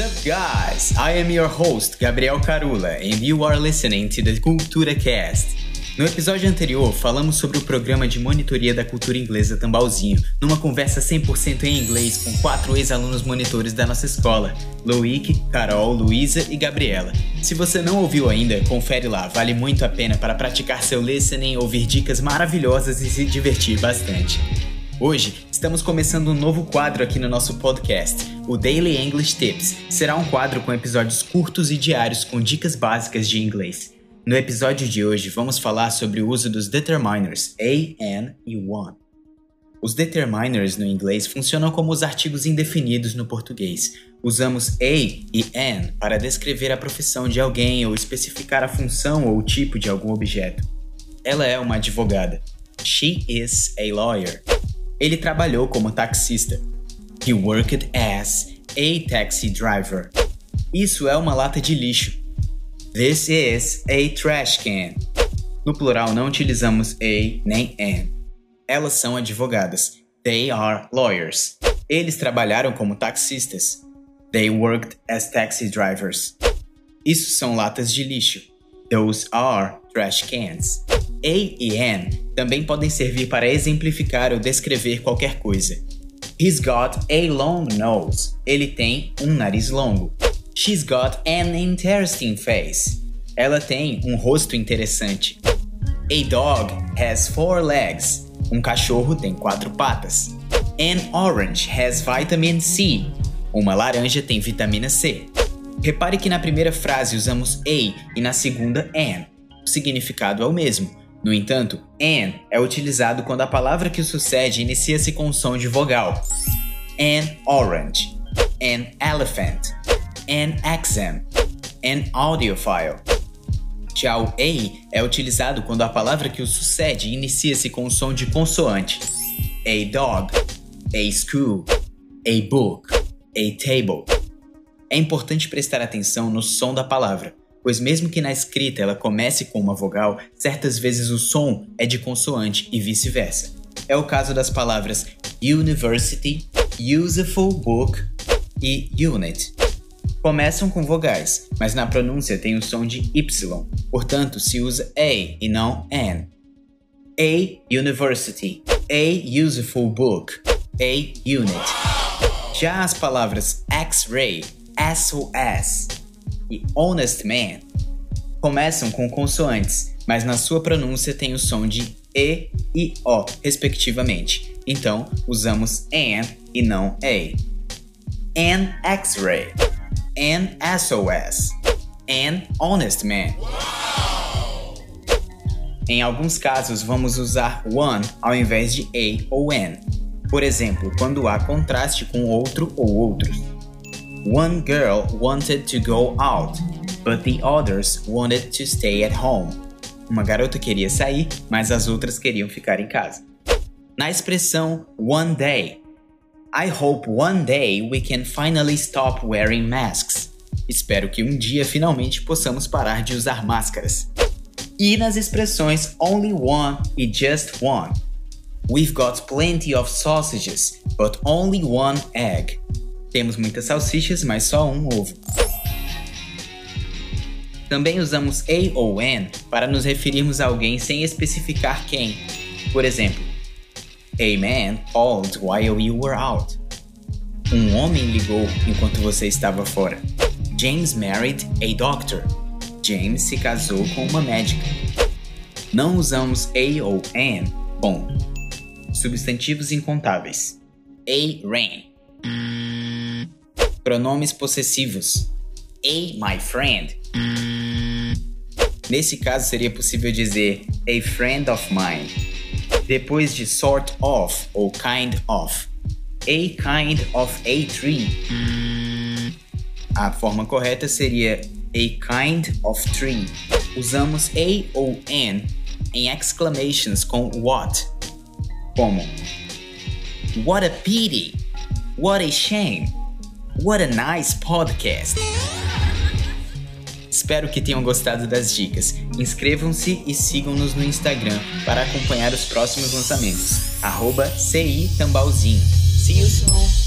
Up, guys? I am your host, Gabriel Carula, and you are listening to the Cultura Cast. No episódio anterior, falamos sobre o programa de monitoria da cultura inglesa Tambalzinho, numa conversa 100% em inglês com quatro ex-alunos monitores da nossa escola: Loic, Carol, Luísa e Gabriela. Se você não ouviu ainda, confere lá, vale muito a pena para praticar seu listening, ouvir dicas maravilhosas e se divertir bastante. Hoje, estamos começando um novo quadro aqui no nosso podcast, o Daily English Tips. Será um quadro com episódios curtos e diários com dicas básicas de inglês. No episódio de hoje, vamos falar sobre o uso dos determiners a, an e one. Os determiners no inglês funcionam como os artigos indefinidos no português. Usamos a e an para descrever a profissão de alguém ou especificar a função ou tipo de algum objeto. Ela é uma advogada. She is a lawyer. Ele trabalhou como taxista. He worked as a taxi driver. Isso é uma lata de lixo. This is a trash can. No plural não utilizamos a nem an. Elas são advogadas. They are lawyers. Eles trabalharam como taxistas. They worked as taxi drivers. Isso são latas de lixo. Those are trash cans. A e an também podem servir para exemplificar ou descrever qualquer coisa. He's got a long nose. Ele tem um nariz longo. She's got an interesting face. Ela tem um rosto interessante. A dog has four legs. Um cachorro tem quatro patas. An orange has vitamin C. Uma laranja tem vitamina C. Repare que na primeira frase usamos a e na segunda an. O significado é o mesmo. No entanto, an é utilizado quando a palavra que o sucede inicia-se com um som de vogal. An orange, an elephant, an exam, an audiophile. O a é utilizado quando a palavra que o sucede inicia-se com um som de consoante. A dog, a school, a book, a table. É importante prestar atenção no som da palavra pois mesmo que na escrita ela comece com uma vogal, certas vezes o som é de consoante e vice-versa. É o caso das palavras university, useful book e unit. Começam com vogais, mas na pronúncia tem o som de Y, portanto se usa a e não an. A university, a useful book, a unit. Já as palavras X-ray, SOS, e honest man começam com consoantes, mas na sua pronúncia tem o som de E e O, respectivamente. Então, usamos an e não a. An X-ray, an SOS, an honest man. Em alguns casos, vamos usar one ao invés de a ou an. Por exemplo, quando há contraste com outro ou outros. One girl wanted to go out, but the others wanted to stay at home. Uma garota queria sair, mas as outras queriam ficar em casa. Na expressão one day, I hope one day we can finally stop wearing masks. Espero que um dia finalmente possamos parar de usar máscaras. E nas expressões only one e just one. We've got plenty of sausages, but only one egg. Temos muitas salsichas, mas só um ovo. Também usamos a ou an para nos referirmos a alguém sem especificar quem. Por exemplo, A man called while you were out. Um homem ligou enquanto você estava fora. James married a doctor. James se casou com uma médica. Não usamos a ou an com substantivos incontáveis. A rain. Pronomes possessivos. A my friend. Nesse caso seria possível dizer a friend of mine. Depois de sort of ou kind of. A kind of a tree. A forma correta seria a kind of tree. Usamos a ou an em exclamations com what, como What a pity! What a shame! What a nice podcast! Espero que tenham gostado das dicas. Inscrevam-se e sigam-nos no Instagram para acompanhar os próximos lançamentos. Arroba CI Tambalzinho. See you soon!